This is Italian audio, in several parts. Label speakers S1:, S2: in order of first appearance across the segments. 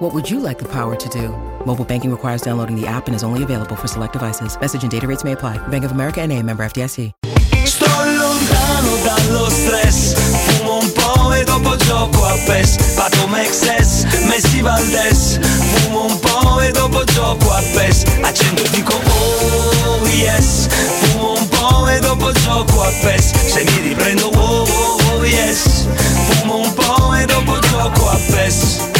S1: What would you like the power to do? Mobile banking requires downloading the app and is only available for select devices. Message and data rates may apply. Bank of America and a member FDIC.
S2: Sto lontano dallo stress Fumo un po' e dopo gioco a PES Pato Mexes, Messi Valdes Fumo un po' e dopo gioco a PES Accendo e dico oh yes Fumo un po' e dopo gioco a PES Se mi riprendo oh, oh, oh yes Fumo un po' e dopo gioco a PES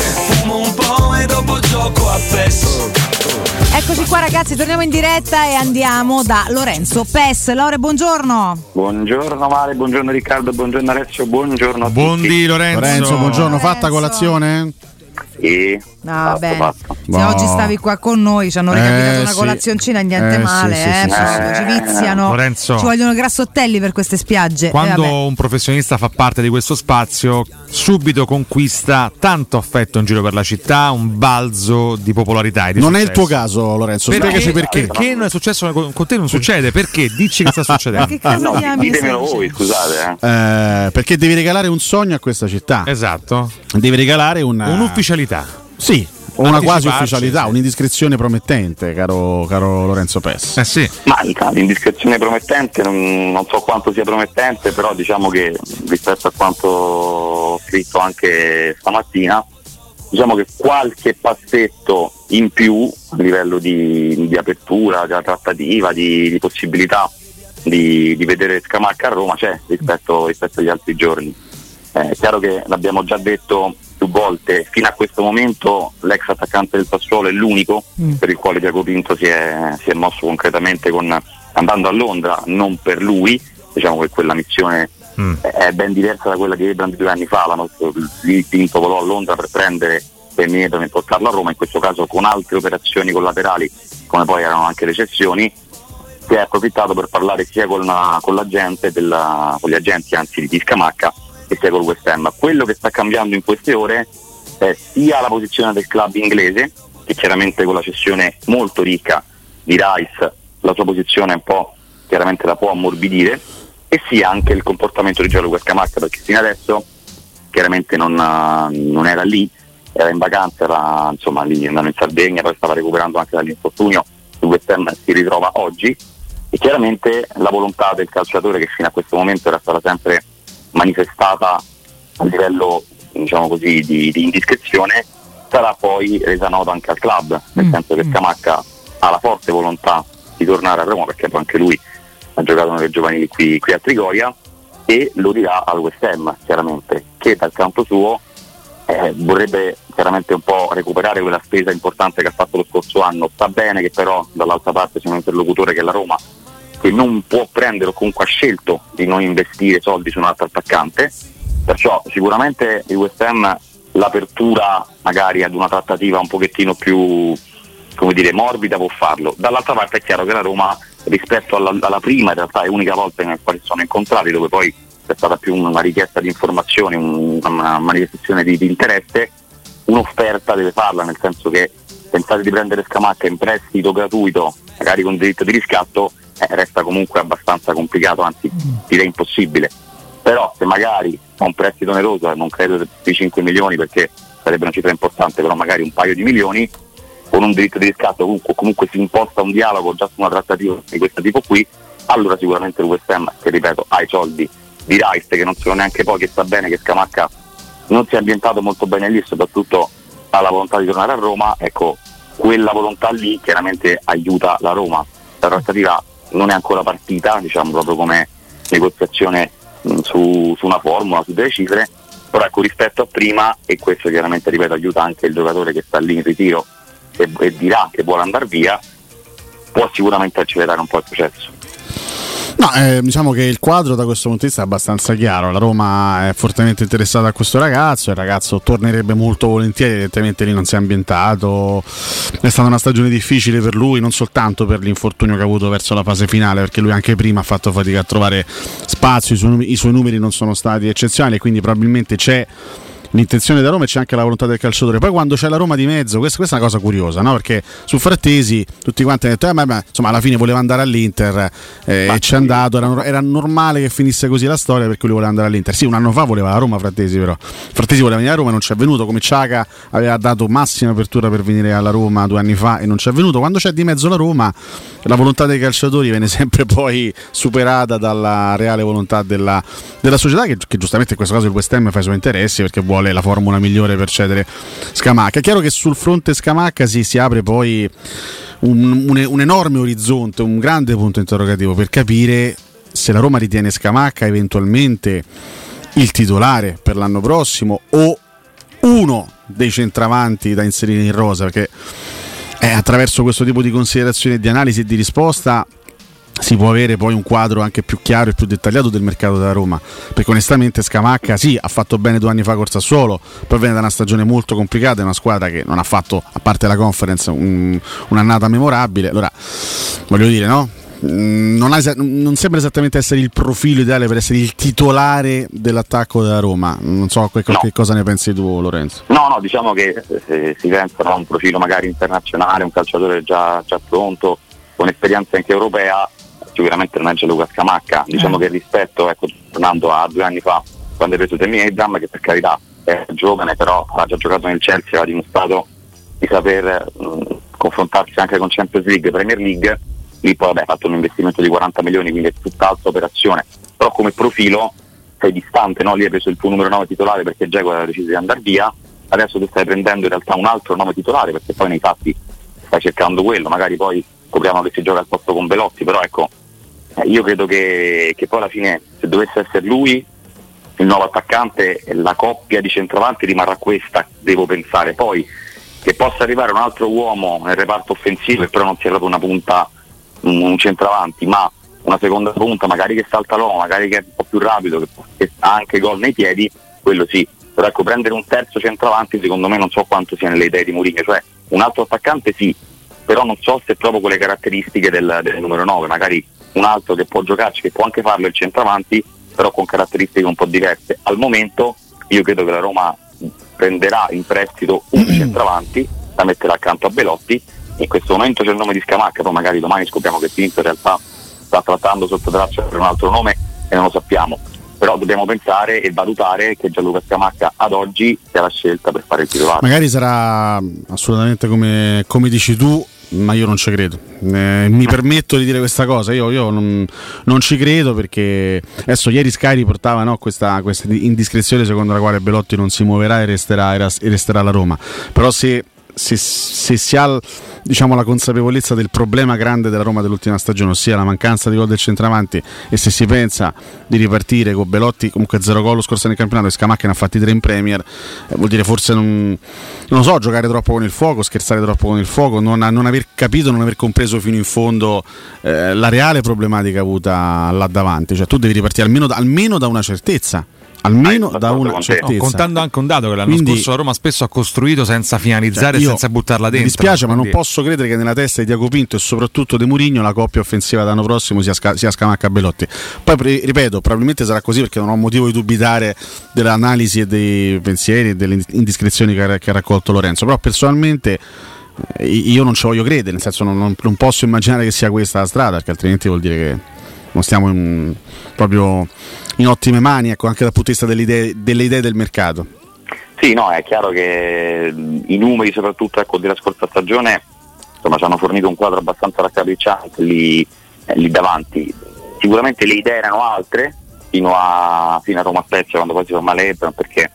S2: un po' e dopo gioco a PES
S3: Eccoci qua ragazzi, torniamo in diretta e andiamo da Lorenzo Pes. Lore, buongiorno.
S4: Buongiorno Mare, buongiorno Riccardo, buongiorno Alessio, buongiorno a tutti.
S5: Buondì Lorenzo.
S6: Lorenzo, buongiorno, fatta
S3: Lorenzo.
S6: colazione?
S4: Fatto,
S3: bene.
S4: fatto.
S3: Se
S6: Boh.
S3: oggi stavi qua con noi, ci hanno
S6: Eh,
S3: recapitato una
S6: sì.
S3: colazioncina, niente
S6: Eh,
S3: male,
S6: sì,
S3: eh,
S6: sì,
S3: proprio,
S4: sì.
S3: ci viziano.
S5: Lorenzo.
S3: Ci vogliono grassottelli per queste spiagge. Eh,
S5: Quando un professionista fa parte di questo spazio, subito conquista tanto affetto in giro per la città, un balzo di popolarità. e di
S6: Non è il
S5: successo.
S6: tuo caso, Lorenzo.
S5: Perché,
S6: Spiegaci perché.
S5: Perché non è successo con, con te? Non succede? Perché? Dici che sta succedendo.
S3: Che cosa
S4: No,
S3: diamine
S4: ditemelo voi, scusate. Eh.
S6: Eh, perché devi regalare un sogno a questa città.
S5: Esatto.
S6: Devi regalare una.
S5: Un'ufficialità.
S6: Sì, o una quasi ufficialità,
S5: sì.
S6: un'indiscrezione promettente, caro, caro Lorenzo Pes.
S5: Eh sì.
S4: Ma l'indiscrezione promettente, non, non so quanto sia promettente, però diciamo che rispetto a quanto ho scritto anche stamattina, diciamo che qualche passetto in più a livello di, di apertura, di trattativa, di, di possibilità di, di vedere Scamacca a Roma c'è rispetto, rispetto agli altri giorni. Eh, È chiaro che l'abbiamo già detto più volte, fino a questo momento l'ex attaccante del Sassuolo è l'unico
S3: Mm.
S4: per il quale Diaco Pinto si è, si è mosso concretamente con, andando a Londra, non per lui, diciamo che quella missione
S5: Mm.
S4: è ben diversa da quella di Ebram due anni fa, l'anno lì Pinto volò a Londra per prendere Ben Ebram e portarlo a Roma, in questo caso con altre operazioni collaterali come poi erano anche le cessioni, si è approfittato per parlare sia con, la- con l'agente della- con gli agenti anzi di Scamacca e sia con West Ham. Quello che sta cambiando in queste ore è sia la posizione del club inglese, che chiaramente con la cessione molto ricca di Rice la sua posizione un po' chiaramente la può ammorbidire, e sia anche il comportamento di Gianluca Scamacca, perché fino adesso chiaramente non, non era lì, era in vacanza, era insomma lì andando in Sardegna, poi stava recuperando anche dall'infortunio, il West Ham si ritrova oggi e chiaramente la volontà del calciatore che fino a questo momento era stata sempre manifestata a livello diciamo così, di, di indiscrezione sarà poi resa nota anche al club, nel
S3: Mm.
S4: senso che Scamacca ha la forte volontà di tornare a Roma perché anche lui ha giocato nelle giovanili qui, qui a Trigoria e lo dirà al West Ham chiaramente che dal canto suo eh, vorrebbe chiaramente un po' recuperare quella spesa importante che ha fatto lo scorso anno. Sta bene che però dall'altra parte c'è un interlocutore che è la Roma che non può prendere o comunque ha scelto di non investire soldi su un altro attaccante, perciò sicuramente il West Ham l'apertura magari ad una trattativa un pochettino più come dire, morbida può farlo. Dall'altra parte è chiaro che la Roma rispetto alla, alla prima in realtà è l'unica volta nella quale sono incontrati dove poi c'è stata più una richiesta di informazioni, un- una manifestazione di, di interesse, un'offerta deve farla, nel senso che pensate di prendere Scamacca in prestito gratuito, magari con diritto di riscatto, eh, resta comunque abbastanza complicato, anzi direi impossibile. Però se magari fa un prestito oneroso, non credo di 5 milioni perché sarebbe una cifra importante, però magari un paio di milioni, con un diritto di riscatto comunque, comunque si imposta un dialogo già su una trattativa di questo tipo qui, allora sicuramente il West Ham, che ripeto, ha i soldi di Rice che non sono neanche pochi sta bene che Scamacca non si è ambientato molto bene lì, soprattutto ha la volontà di tornare a Roma, ecco, quella volontà lì chiaramente aiuta la Roma. La trattativa non è ancora partita, diciamo proprio come negoziazione mh, su, su, una formula, su delle cifre, però ecco rispetto a prima, e questo chiaramente ripeto aiuta anche il giocatore che sta lì in ritiro e, e dirà che vuole andare via, può sicuramente accelerare un po' il processo.
S6: No, eh, diciamo che il quadro da questo punto di vista è abbastanza chiaro. La Roma è fortemente interessata a questo ragazzo. Il ragazzo tornerebbe molto volentieri. Evidentemente lì non si è ambientato. È stata una stagione difficile per lui, non soltanto per l'infortunio che ha avuto verso la fase finale, perché lui anche prima ha fatto fatica a trovare spazio. I suoi, i suoi numeri non sono stati eccezionali, quindi probabilmente c'è l'intenzione della Roma e c'è anche la volontà del calciatore. Poi quando c'è la Roma di mezzo, questa, questa è una cosa curiosa, no? perché su Frattesi tutti quanti hanno detto, eh, ma, ma, insomma alla fine voleva andare all'Inter eh, e ci è andato, era, era, normale che finisse così la storia perché lui voleva andare all'Inter. Sì, un anno fa voleva la Roma Frattesi però, Frattesi voleva venire a Roma e non ci è venuto, come Ciaca aveva dato massima apertura per venire alla Roma due anni fa e non ci è venuto. Quando c'è di mezzo la Roma, la volontà dei calciatori viene sempre poi superata dalla reale volontà della, della società che, che, giustamente in questo caso il West Ham fa i suoi interessi perché vuole vuole la formula migliore per cedere Scamacca. È chiaro che sul fronte Scamacca si, si apre poi un, un, un enorme orizzonte, un grande punto interrogativo per capire se la Roma ritiene Scamacca eventualmente il titolare per l'anno prossimo o uno dei centravanti da inserire in rosa perché eh, attraverso questo tipo di considerazioni di analisi e di risposta si può avere poi un quadro anche più chiaro e più dettagliato del mercato della Roma perché onestamente Scamacca sì ha fatto bene due anni fa corsa a suolo poi viene da una stagione molto complicata è una squadra che non ha fatto a parte la conference un, un'annata memorabile allora voglio dire no mm, non, ha, non, sembra esattamente essere il profilo ideale per essere il titolare dell'attacco della Roma. Non so che, no. che cosa ne pensi tu, Lorenzo.
S4: No, no, diciamo che se si pensa a un profilo magari internazionale, un calciatore già, già pronto, con esperienza anche europea, sicuramente non è Gianluca Scamacca. Diciamo eh. che rispetto, ecco, tornando a due anni fa, quando hai preso Termine Abraham, che per carità è giovane, però ha già giocato nel Chelsea, ha dimostrato di saper mh, confrontarsi anche con Champions League, Premier League, lì poi vabbè, ha fatto un investimento di 40 milioni, quindi è tutt'altra operazione. Però come profilo sei distante, no? lì hai preso il tuo numero 9 titolare perché Jaguar ha deciso di andare via, adesso tu stai prendendo in realtà un altro nome titolare perché poi nei fatti stai cercando quello, magari poi scopriamo che si gioca al posto con Belotti, però ecco eh, io credo che, che, poi alla fine se dovesse essere lui il nuovo attaccante la coppia di centravanti rimarrà questa, devo pensare. Poi che possa arrivare un altro uomo nel reparto offensivo e però non sia proprio una punta, un centravanti, ma una seconda punta, magari che salta l'uomo, magari che è un po' più rapido, che, ha anche gol nei piedi, quello sì. Però ecco, prendere un terzo centravanti secondo me non so quanto sia nelle idee di Mourinho, cioè un altro attaccante sì, però non so se proprio con le caratteristiche del, del numero 9, magari un altro che può giocarci, che può anche farlo il centravanti, però con caratteristiche un po' diverse. Al momento io credo che la Roma prenderà in prestito un centravanti da mettere accanto a Belotti. In questo momento c'è il nome di Scamacca, poi magari domani scopriamo che Pinto in realtà sta trattando sotto traccia per un altro nome e non lo sappiamo. Però dobbiamo pensare e valutare che Gianluca Scamacca ad oggi sia la scelta per fare il titolare.
S6: Magari sarà assolutamente come, come dici tu, ma io non ci credo. Eh, mi permetto di dire questa cosa, io, io non, non, ci credo perché adesso ieri Sky riportava no, questa, questa, indiscrezione secondo la quale Belotti non si muoverà e resterà, e resterà alla Roma. Però se se, se, si ha diciamo, la consapevolezza del problema grande della Roma dell'ultima stagione, ossia la mancanza di gol del centravanti, e se si pensa di ripartire con Belotti comunque zero gol lo scorso in campionato e Scamacca ne ha fatti tre in Premier, eh, vuol dire forse non, non so, giocare troppo con il fuoco, scherzare troppo con il fuoco, non, non aver capito, non aver compreso fino in fondo eh, la reale problematica avuta là davanti. Cioè tu devi ripartire almeno, almeno da una certezza almeno da una certezza. No,
S5: contando anche un dato che l'anno Quindi, scorso la Roma spesso ha costruito senza finalizzare e cioè senza buttarla dentro.
S6: Mi dispiace, ma non posso credere che nella testa di Diaco Pinto e soprattutto De Murigno la coppia offensiva l'anno prossimo sia, sia Scamacca Belotti. Poi ripeto, probabilmente sarà così perché non ho motivo di dubitare dell'analisi e dei pensieri e delle indiscrezioni che ha, che ha raccolto Lorenzo, però personalmente eh, io non ci voglio credere, nel senso non, non, non, posso immaginare che sia questa la strada, perché altrimenti vuol dire che non stiamo in, proprio in ottime mani, ecco, anche dal punto di vista delle idee, delle idee del mercato.
S4: Sì, no, è chiaro che i numeri soprattutto ecco, della scorsa stagione insomma, ci hanno fornito un quadro abbastanza raccapricciante lì, eh, lì davanti. Sicuramente le idee erano altre fino a, fino a Roma Spezia quando poi si fa male Ebron perché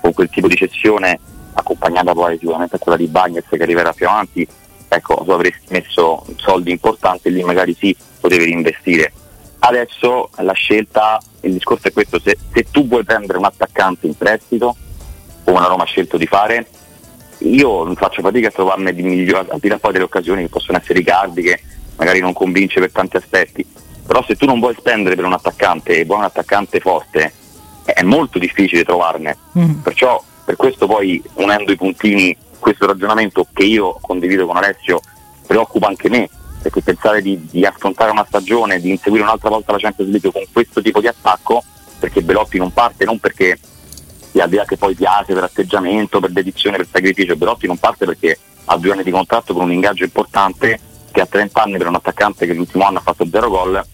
S4: con quel tipo di cessione accompagnata poi sicuramente a quella di Bagnets che arriverà più avanti ecco tu avresti messo soldi importanti e lì magari sì potevi reinvestire adesso la scelta il discorso è questo se, se tu vuoi prendere un attaccante in prestito come la Roma ha scelto di fare io non faccio fatica a trovarne di migliori al di là poi delle occasioni che possono essere Riccardi che magari non convince per tanti aspetti. Però se tu non vuoi spendere per un attaccante e vuoi un attaccante forte è molto difficile trovarne. Mm. perciò per questo poi unendo i puntini questo ragionamento che io condivido con Alessio preoccupa anche me perché pensare di, di affrontare una stagione, di inseguire un'altra volta la Champions League con questo tipo di attacco perché Belotti non parte non perché al di là che poi piace per atteggiamento, per dedizione, per sacrificio, Belotti non parte perché ha due anni di contratto con un ingaggio importante che a 30 anni per un attaccante che l'ultimo anno ha fatto zero gol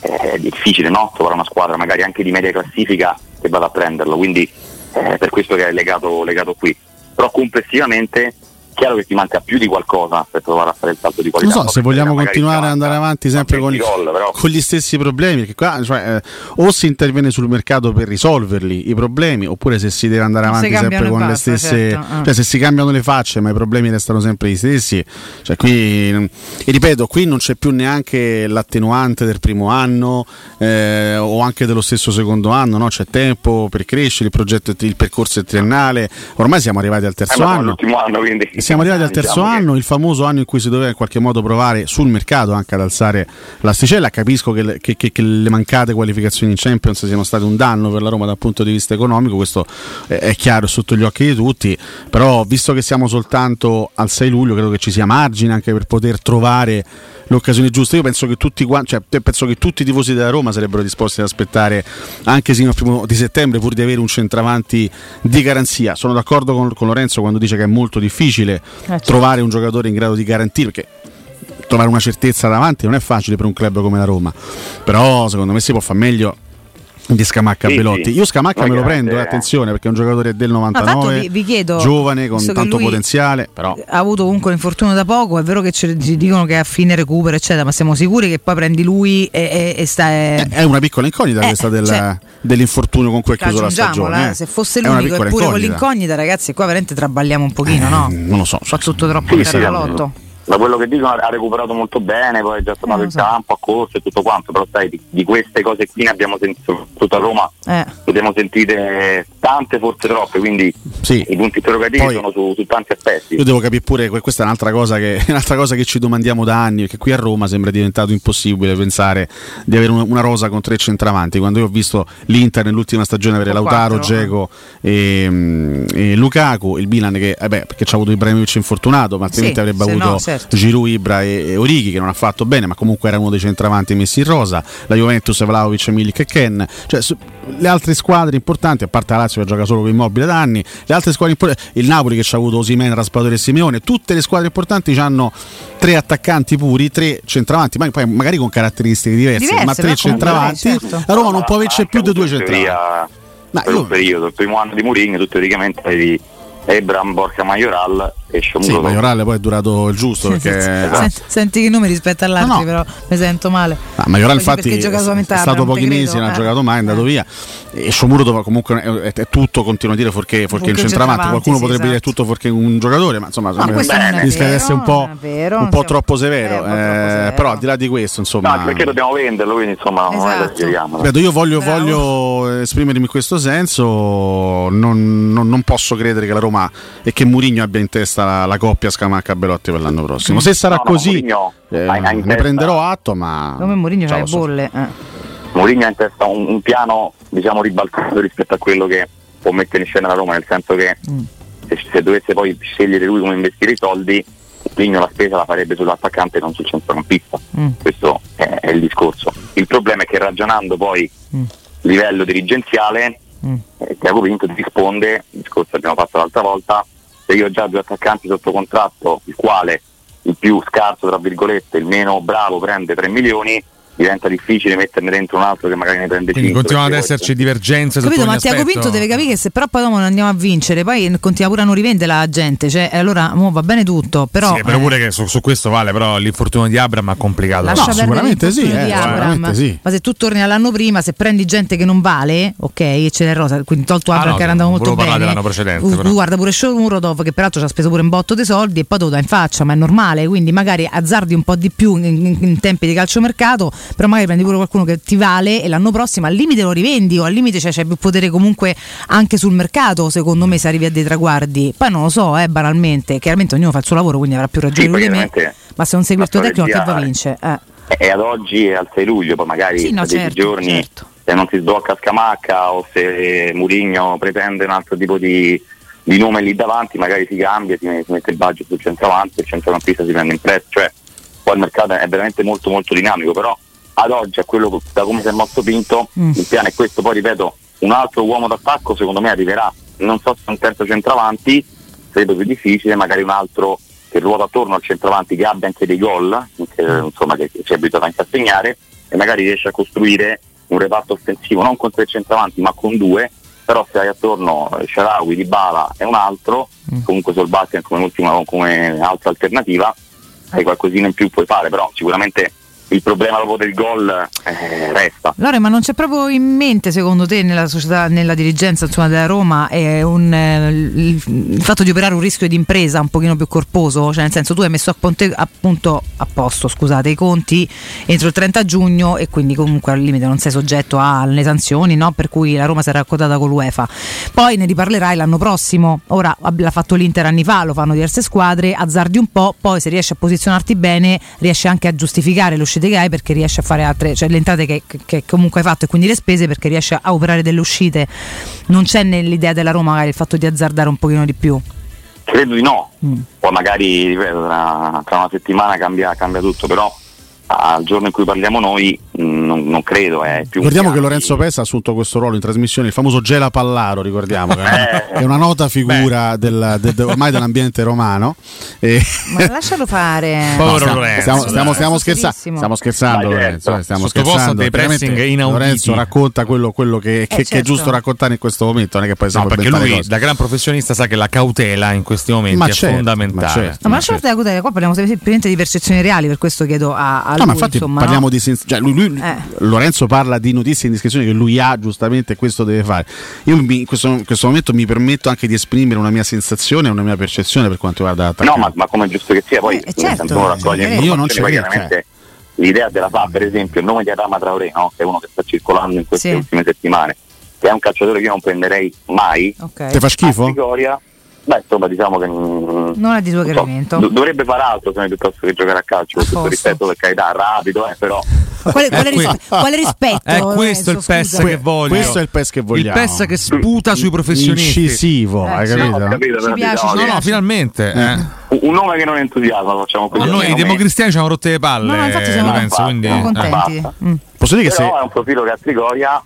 S4: è difficile no? trovare una squadra magari anche di media classifica che vada a prenderlo, quindi eh, per questo che è legato, legato qui. Però complessivamente chiaro che ti manca più di qualcosa per provare a fare il salto di qualità.
S6: Non so, se vogliamo continuare ad andare avanti sempre con, gol, con, gli stessi problemi, perché qua cioè, eh, o si interviene sul mercato per risolverli i problemi, oppure se si deve andare avanti sempre con basta, le stesse, certo. ah. cioè se si cambiano le facce ma i problemi restano sempre gli stessi, cioè qui, e ripeto, qui non c'è più neanche l'attenuante del primo anno eh, o anche dello stesso secondo anno, no? c'è tempo per crescere, il progetto, il percorso è triennale, ormai siamo arrivati al terzo
S4: eh,
S6: anno.
S4: L'ultimo anno quindi
S6: siamo arrivati al terzo diciamo anno, che... il famoso anno in cui si doveva in qualche modo provare sul mercato anche ad alzare l'asticella. Capisco che, che, che, che le mancate qualificazioni in Champions siano state un danno per la Roma dal punto di vista economico, questo è chiaro sotto gli occhi di tutti, però visto che siamo soltanto al 6 luglio credo che ci sia margine anche per poter trovare l'occasione giusta. Io penso che tutti, cioè, penso che tutti i tifosi della Roma sarebbero disposti ad aspettare anche sino al primo di settembre pur di avere un centravanti di garanzia. Sono d'accordo con, con Lorenzo quando dice che è molto difficile eh, certo. trovare un giocatore in grado di garantire perché trovare una certezza davanti non è facile per un club come la Roma però secondo me si può fare meglio di Scamacca sì, Belotti. Sì. Io Scamacca me lo prendo, eh, attenzione, perché è un giocatore del 99, no, vi, vi chiedo, giovane, con tanto potenziale. Però.
S3: Ha avuto comunque un infortunio da poco, è vero che ci dicono che è a fine recupero, eccetera, ma siamo sicuri che poi prendi lui e, e, e sta...
S6: È, è una piccola incognita eh, questa del, cioè, dell'infortunio con cui è chiuso la stagione.
S3: Eh. Se fosse l'unico eppure incognita. con l'incognita, ragazzi, qua veramente traballiamo un pochino, no?
S6: Non lo so.
S3: Tutto troppo sì, sì, lotto
S4: da quello che dicono ha recuperato molto bene, poi è già tornato in campo, a corso e tutto quanto, però sai di, di queste cose qui ne abbiamo sentito, tutta Roma, eh. abbiamo sentite tante, forse troppe, quindi sì. i punti interrogativi poi, sono su, su, tanti aspetti.
S6: Io devo capire pure, questa è un'altra cosa, che, un'altra cosa che ci domandiamo da anni, perché qui a Roma sembra diventato impossibile pensare di avere una rosa con tre centravanti, quando io ho visto l'Inter nell'ultima stagione avere Lautaro, Geco e, e, Lukaku, il Milan che, eh beh, perché c'ha avuto Ibrahimovic infortunato, ma altrimenti sì, avrebbe avuto... No, certo. Giroud, Ibra e, e Orighi che non ha fatto bene ma comunque era uno dei centravanti messi in rosa. La Juventus, Vlaovic, Milik e Ken cioè, su, le altre squadre importanti a parte la Lazio che gioca solo con Immobile da anni le altre squadre importanti il Napoli che ha avuto Osimen, Raspadore e Simeone tutte le squadre importanti hanno tre attaccanti puri tre centravanti ma poi magari con caratteristiche diverse, diverse ma tre centravanti. certo. la Roma non può averci più di due centravanti.
S4: ma per io... un periodo, il primo anno di Mourinho tu teoricamente avevi Ebram, Borca Majoral e Sciomuro.
S6: Sì, Majoral poi è durato il giusto perché...
S3: Senti, senti i numeri rispetto all'altro, no, no. però mi sento male.
S6: Ah, Majoral infatti è, è stato pochi mesi, non ha eh. giocato mai, è andato eh. via. E Sciomuro comunque è, è, tutto, continuo a dire, fuorché, fuorché in centravanti. Qualcuno sì, potrebbe esatto. dire tutto fuorché un giocatore, ma insomma no, rischia di essere un po', vero, un po troppo severo. Eh, però al di là di questo, insomma...
S4: No, perché dobbiamo venderlo, quindi insomma esatto. non
S6: Vedo, io voglio, voglio esprimermi in questo senso, non, non, non posso credere che la Roma Roma e che Mourinho abbia in testa la, la coppia Scamacca-Belotti per l'anno prossimo. Se sarà no, così, Murigno, eh, ne prenderò atto. Ma
S3: come Mourinho c'ha le bolle. Eh.
S4: Mourinho ha in testa un, un, piano diciamo ribaltato rispetto a quello che può mettere in scena la Roma, nel senso che mm. se, se, dovesse poi scegliere lui come investire i soldi, Mourinho la spesa la farebbe sull'attaccante e non sul centrocampista. Mm. Questo è, è, il discorso. Il problema è che ragionando poi mm. a livello dirigenziale mm. eh, Tiago Pinto risponde, il discorso che abbiamo fatto l'altra volta, se io ho già due attaccanti sotto contratto, il quale il più scarso, tra virgolette, il meno bravo prende 3 milioni, diventa difficile metterne dentro un altro che magari ne prende
S5: Quindi
S4: 5.
S5: continuano ad esserci divergenze su
S3: Capito, ma Tiago. Pinto deve capire che se però poi dopo non andiamo a vincere, poi continua pure a non rivendere la gente. Cioè, allora mo va bene tutto, però.
S5: Sì, però
S3: eh,
S5: pure che su, su questo vale, però l'infortunio di Abram ha complicato.
S3: Lascia
S6: No, sicuramente sì, eh, sicuramente sì.
S3: Ma se tu torni all'anno prima, se prendi gente che non vale, ok, e ce n'è Rosa, quindi tolto
S5: Ah,
S3: Abram
S5: no,
S3: che era andato
S5: non
S3: molto bene.
S5: dell'anno precedente,
S3: Uh,
S5: però.
S3: guarda pure Shomurodov che peraltro ci ha speso pure un botto di soldi e poi te lo dà in faccia, ma è normale, quindi magari azzardi un po' di più in, in- in tempi di calciomercato, però magari prendi pure qualcuno che ti vale e l'anno prossimo al limite lo rivendi o al limite c'è, c'è più potere comunque anche sul mercato, secondo me, se arrivi a dei traguardi. Poi non lo so, eh, banalmente, chiaramente ognuno fa il suo lavoro, quindi avrà più ragione
S4: Sì,
S3: me. Ma se non segui il tuo tecnico, che va a
S4: strategia
S3: vincere? Eh.
S4: E ad oggi al 6 luglio, poi magari
S3: Sì, no,
S4: dieci
S3: certo,
S4: giorni
S3: certo.
S4: se non si sblocca Scamacca o se Murigno pretende un altro tipo di, di nome lì davanti, magari si cambia, si, mette il budget sul centravanti e il centrocampista si prende in prestito. Cioè, poi il mercato è veramente molto molto dinamico, però ad oggi a quello da come si è mosso Pinto,
S3: Mm.
S4: il piano è questo, poi ripeto, un altro uomo d'attacco secondo me arriverà, non so se un terzo centravanti, credo più difficile, magari un altro che ruota attorno al centravanti che abbia anche dei gol, che, insomma che, si è abituato anche a segnare e magari riesce a costruire un reparto offensivo non con tre centravanti ma con due, però se hai attorno Sharawi, Dybala e un altro, comunque sul basket come ultima come altra alternativa, hai qualcosina in più puoi fare, però sicuramente il problema dopo del gol eh, resta.
S3: Lore, ma non c'è proprio in mente, secondo te, nella società, nella dirigenza insomma, della Roma, un, eh, il, il fatto di operare un rischio di impresa un pochino più corposo? Cioè, nel senso, tu hai messo a ponte- appunto a posto scusate, i conti entro il 30 giugno e quindi comunque al limite non sei soggetto alle sanzioni, no? per cui la Roma sarà accodata con l'UEFA. Poi ne riparlerai l'anno prossimo. Ora l'ha fatto l'Inter anni fa, lo fanno diverse squadre, azzardi un po', poi se riesci a posizionarti bene, riesci anche a giustificare le uscite che hai perché riesci a fare altre, cioè le entrate che, che- comunque hai fatto e quindi le spese perché riesci a operare delle uscite. Non c'è nell'idea della Roma magari il fatto di azzardare un pochino di più.
S4: Credo di no,
S3: Mm.
S4: poi magari ripeto, tra, tra una settimana cambia, cambia tutto, però al giorno in cui parliamo noi mh, non, non credo, è più
S6: Ricordiamo che Lorenzo Pesa ha assunto questo ruolo in trasmissione, il famoso Gela Pallaro, ricordiamo, che
S4: Eh.
S6: è una nota figura del- de- de- ormai dell'ambiente romano. E-
S3: Ma lascialo fare.
S5: Povero
S6: stiamo,
S5: Lorenzo,
S6: stiamo,
S5: dai.
S6: stiamo- stiamo scherzando,
S3: Serissimo.
S6: stiamo scherzando,
S4: certo.
S6: Lorenzo, eh, stiamo scherzando. Lorenzo racconta quello, quello che, che- che è
S3: certo.
S6: giusto raccontare in questo momento, non è che poi
S5: No, perché lui,
S6: cose.
S5: da gran professionista, sa che la cautela in questi momenti
S6: Ma
S5: è
S6: certo,
S5: fondamentale.
S6: ma certo.
S3: No, ma stare la cutela, qua parliamo semplicemente di percezioni reali, per questo chiedo a, a
S6: No,
S3: lui,
S6: ma infatti
S3: insomma,
S6: parliamo
S3: no?
S6: di sens- cioè, lui- lui-
S3: Eh.
S6: Lorenzo parla di notizie e indiscrezioni che lui ha giustamente e questo deve fare. Io mi- in, questo, in questo momento mi permetto anche di esprimere una mia sensazione, una mia percezione per quanto riguarda l'attaccante.
S4: No, ma, ma come è giusto che sia, poi
S3: Eh, certo, eh,
S6: io non ci credo,
S4: chiaramente l'idea della fa, per esempio, il nome di Adama Traoré, no? che è uno che sta circolando in queste
S3: Sì.
S4: ultime settimane, che è un calciatore che io non prenderei mai,
S3: Ok.
S6: Ti fa schifo?
S4: beh insomma diciamo che
S3: Non è di tuo
S4: non so, dovrebbe fare altro me, piuttosto che giocare a calcio,
S3: A
S4: con tutto rispetto per carità, rapido, eh, però
S3: Quale, quale
S5: È que-
S3: rispe- quale rispetto?
S5: È questo il PES che voglio.
S6: Questo è il PES che vogliamo.
S5: Il PES che sputa sui professionisti.
S6: Incisivo,
S3: Eh,
S6: hai
S3: sì.
S4: no,
S6: capito?
S4: capito,
S3: Ci piace, ci
S5: No,
S4: che-
S5: no, finalmente. eh.
S4: un- un nome che non entusiasma, facciamo così.
S5: Ma noi i democristiani ci hanno rotte le palle,
S3: No, no, infatti siamo,
S5: Lorenzo,
S4: no,
S5: quindi,
S3: siamo
S5: eh.
S3: contenti. Mm.
S6: Posso dire che se
S4: Però è un profilo che a Trigoria.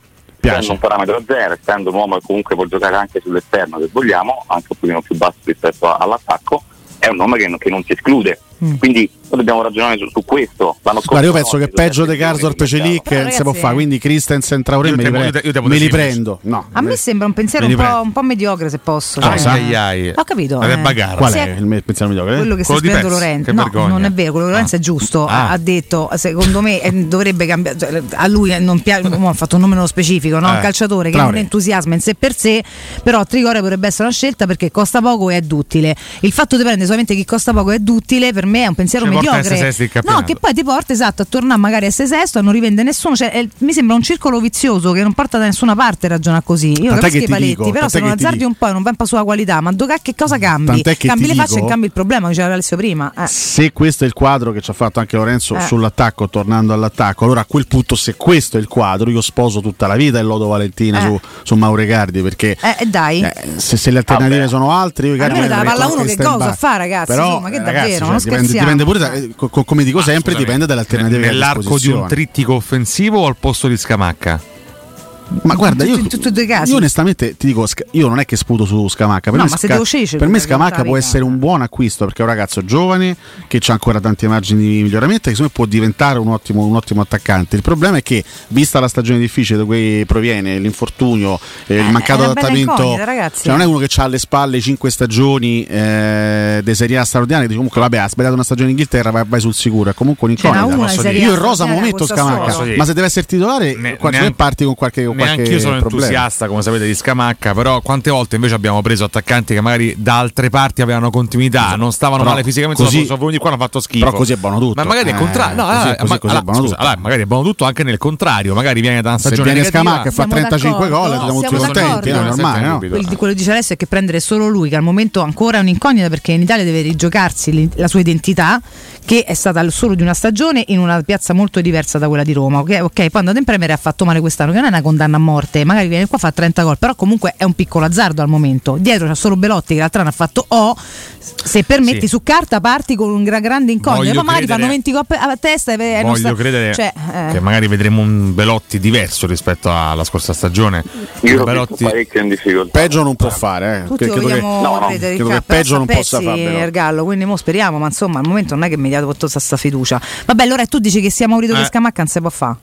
S4: Essendo un parametro zero, essendo un uomo che comunque può giocare anche sull'esterno se vogliamo, anche un pochino più basso rispetto a- all'attacco, è un nome che, che non si esclude.
S3: Mm.
S4: Quindi noi dobbiamo ragionare su, su questo. L'anno
S6: Guarda, io penso
S4: no,
S6: che peggio di
S4: sette
S6: Karsdorp
S4: milioni di
S6: Celic
S3: Però,
S6: non si può fare, quindi Christensen Traoré me li,
S5: te-
S6: pre-
S5: io te- io
S6: me li prendo. No.
S3: A me sembra un pensiero un
S6: li
S3: po', un po' mediocre, se posso.
S6: Ah,
S3: sai.
S6: sai?
S5: Ai, ai.
S3: Ho capito. Eh.
S6: Qual
S3: Sì,
S6: è il pensiero mediocre?
S3: quello che sta
S5: Quello di
S3: scrivendo Lorenzo no,
S5: vergogna.
S3: non è vero quello Lorenzo
S5: Ah.
S3: è giusto
S5: Ah.
S3: ha, detto secondo me eh, dovrebbe cambiare cioè, a lui eh, non piace ha fatto un nome nello specifico no?
S5: Eh.
S3: un calciatore che
S6: Traoré.
S3: non entusiasma in sé per sé però Trigoria potrebbe essere una scelta perché costa poco e è duttile il fatto di prendere solamente chi costa poco è duttile per me è un pensiero
S5: Ci porta a
S3: mediocre no che poi ti porta esatto a tornare magari a essere sesto a non rivende nessuno cioè, è- mi sembra un circolo vizioso che non porta da nessuna parte ragiona così io
S6: Tant'è
S3: capisco
S6: che
S3: i
S6: ti
S3: paletti
S6: dico,
S3: però se non
S6: che
S3: azzardi un po' e non va un po' sulla qualità ma dove- che cosa cambi?
S6: Tant'è che
S3: cambi le facce
S6: dico-
S3: e cambi il problema diceva Alessio prima eh.
S6: Se questo è il quadro che ci ha fatto anche Lorenzo
S3: Eh.
S6: sull'attacco, tornando all'attacco, allora a quel punto, se questo è il quadro, io sposo tutta la vita e lodo Valentina
S3: Eh.
S6: su, su Maurecardi perché
S3: Eh, e dai.
S6: eh, se, se le alternative
S4: Vabbè.
S6: sono altre, io Icardi
S3: Almeno
S6: me
S3: dalla
S6: metto
S3: palla uno che cosa fa, ragazzi?
S6: Però,
S3: ma che
S6: eh,
S3: davvero,
S6: ragazzi,
S3: non
S6: cioè, dipende, dipende pure da- eh, co- co- come dico sempre,
S5: Scusami,
S6: dipende dalle alternative che hai a
S5: Nell'arco di un trittico offensivo o al posto di Scamacca?
S6: Ma guarda, io,
S3: in
S6: io onestamente ti dico, io non è che sputo su Scamacca. Per
S3: No,
S6: me, Sca- per me Scamacca può essere un buon acquisto perché è un ragazzo giovane che ha ancora tanti margini di miglioramento e che secondo me può diventare un ottimo, un ottimo attaccante. Il problema è che, vista la stagione difficile da cui proviene, l'infortunio, eh, il
S3: Eh,
S6: mancato adattamento, cioè non è uno che ha alle spalle cinque stagioni eh, di Serie A straordinarie, dice comunque vabbè ha sbagliato una stagione in Inghilterra, vai, vai sul sicuro, è comunque un'incognita.
S3: A
S6: Io il rosa
S3: straordinaria
S6: momento
S3: con Sassuolo.
S6: Scamacca, ma se deve essere titolare,
S5: Ne-
S6: qua
S5: neanche-
S6: parti con qualche, con qualche
S5: Neanche io sono
S6: problema.
S5: entusiasta, come sapete, di Scamacca, però quante volte invece abbiamo preso attaccanti che magari da altre parti avevano continuità, non stavano
S6: Però
S5: male fisicamente,
S6: così-
S5: sono, sono venuti qua hanno fatto schifo.
S6: Però così è buono tutto.
S5: Ma magari è
S6: Eh,
S5: contrario. No,
S6: così-
S5: allora,
S6: così-
S5: ma-
S6: così è
S5: allora,
S6: buono
S5: scusa,
S6: tutto.
S5: allora, magari è buono tutto anche nel contrario, magari viene da una
S6: Se
S5: stagione
S6: viene
S5: negativa.
S6: Scamacca e fa
S3: Siamo
S6: 35
S3: d'accordo.
S6: gol, siamo tutti contenti, è normale, no?
S5: Quello
S3: quello dice Alessio è che prendere solo lui, che al momento ancora è un'incognita perché in Italia deve rigiocarsi la sua identità, che è stata solo di una stagione in una piazza molto diversa da quella di Roma. Ok, ok, poi andato in Premier e ha fatto male quest'anno, che non è una condanna a morte, magari viene qua fa 30 gol, però comunque è un piccolo azzardo al momento. Dietro c'è solo Belotti che l'altro anno ha fatto O. Se permetti
S5: Sì.
S3: su carta parti con un gra- grande incognita,
S5: Voglio
S3: poi magari fanno 20 coppe a testa e
S5: Voglio
S3: sta-
S5: credere
S3: cioè, eh.
S5: che magari vedremo un Belotti diverso rispetto alla scorsa stagione.
S4: Io
S5: Belotti
S4: parecchio in difficoltà.
S6: Peggio non può fare, eh.
S3: Tutti
S6: credo che-
S4: no, no,
S6: credo
S3: il
S6: che peggio non
S3: a
S6: possa fare.
S3: Ergallo, quindi mo speriamo, ma insomma al momento non è che mi diate tutta questa fiducia. Vabbè, allora tu dici che sia Maurito
S5: Eh.
S3: Scamacca non si può fare.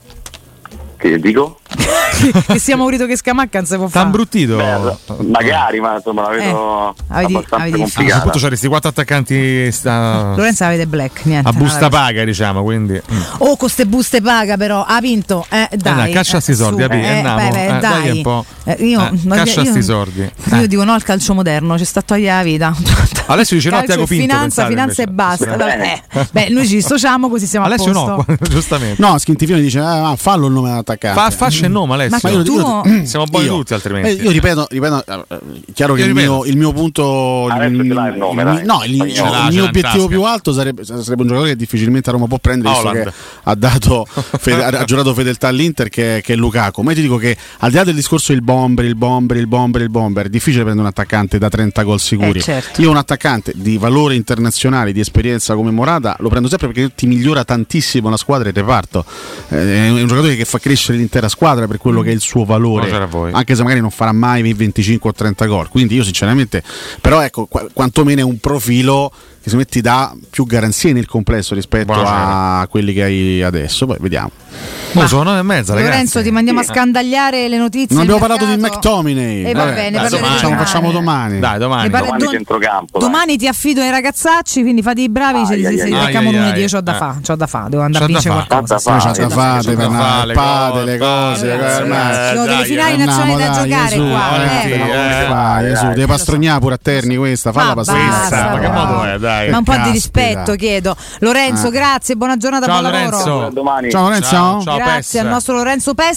S4: Che dico?
S3: che sia Maurito che Scamacca non si può
S5: T'ha
S3: fare.
S5: imbruttito.
S4: Beh, magari, ma insomma la vedo
S3: Eh, avete-
S4: abbastanza
S3: avete-
S5: A questo
S4: complicata.
S5: punto c'eresti quattro attaccanti sta-
S3: Lorenzo avete black, niente.
S5: a busta paga, diciamo, quindi.
S3: Oh, con ste buste paga però, ha vinto. Eh, dai.
S5: dai, caccia sti
S3: eh,
S5: soldi,
S3: eh,
S5: andiamo.
S3: beh, beh,
S5: Eh, dai
S3: dai.
S5: un po'.
S3: Eh, io,
S5: Eh,
S3: no,
S5: caccia
S3: io-
S5: sti soldi.
S3: Io
S5: Eh.
S3: dico no al calcio moderno, ci sta a togliere la vita.
S5: Alessio dice no a Tiago
S3: e
S5: Pinto,
S3: finanza, finanza e basta. Vabbè. Beh, noi ci dissociamo così siamo
S5: Alessio
S3: a posto.
S5: no, giustamente.
S6: No, Schintifione dice, ah, fallo il nome dell'attaccante.
S5: Fa, faccia il nome Alessio.
S3: Ma
S6: io-
S3: tu
S6: io-
S5: Siamo buoni
S6: Io-
S5: tutti altrimenti.
S6: Eh, io ripeto, ripeto eh, chiaro che
S5: Io
S6: il
S5: ripeto.
S6: mio, il mio punto. Il,
S4: il nome,
S6: il- no, il, il mio obiettivo più alto sarebbe, sarebbe un giocatore che difficilmente a Roma può prendere, visto che ha, dato, fede- ha giurato fedeltà all'Inter, che, che è Lukaku. Ma io ti dico che al di là del discorso il bomber, il bomber, il bomber, il bomber, è difficile prendere un attaccante da 30 gol sicuri.
S3: Eh, certo.
S6: Io un attaccante di valore internazionale, di esperienza come Morata, lo prendo sempre perché ti migliora tantissimo la squadra e il reparto. Eh, è un giocatore che fa crescere l'intera squadra per quello che è il suo valore.
S5: A.
S6: Anche se magari non farà mai 25 o 30 gol. Quindi io sinceramente, però ecco, qua- quantomeno è un profilo che secondo me ti dà più garanzie nel complesso rispetto
S5: Buonasera.
S6: a quelli che hai adesso. Poi vediamo.
S5: Oh, sono nove e mezza, ragazzi.
S3: Lorenzo, ti mandiamo a scandagliare le notizie.
S6: Non abbiamo parlato di. McTominay.
S3: E va
S6: Vabbè,
S3: bene,
S5: dai, domani.
S6: facciamo,
S3: domani.
S6: facciamo domani.
S5: Dai, domani.
S3: Parla-
S4: Domani
S3: don-. Domani ti affido ai ragazzacci, quindi fate i bravi.
S4: ai,
S3: becchiamo lunedì. Io c'ho da
S5: Eh.
S3: fa, c'ho da fa, devo andare a
S5: C'ho
S3: vincere qualcosa.
S4: C'ho da Eh,
S6: fare,
S5: da
S6: andare
S5: fare
S6: al padre, le
S5: le
S6: cose. Eh,
S5: eh,
S3: sono delle
S5: dai,
S3: finali
S5: eh.
S3: nazionali da giocare
S6: Gesù,
S3: qua.
S5: avanti,
S3: eh.
S5: eh.
S4: Dai,
S6: Gesù,
S4: dai.
S6: deve pastrognar pure a Terni questa, falla pastrognar.
S3: basta,
S5: ma che modo è, dai.
S3: Ma un po' di rispetto chiedo. Lorenzo, grazie, buona giornata, buon lavoro.
S5: Lorenzo.
S6: Ciao Lorenzo.
S5: Ciao, ciao,
S3: Grazie al nostro Lorenzo Pes.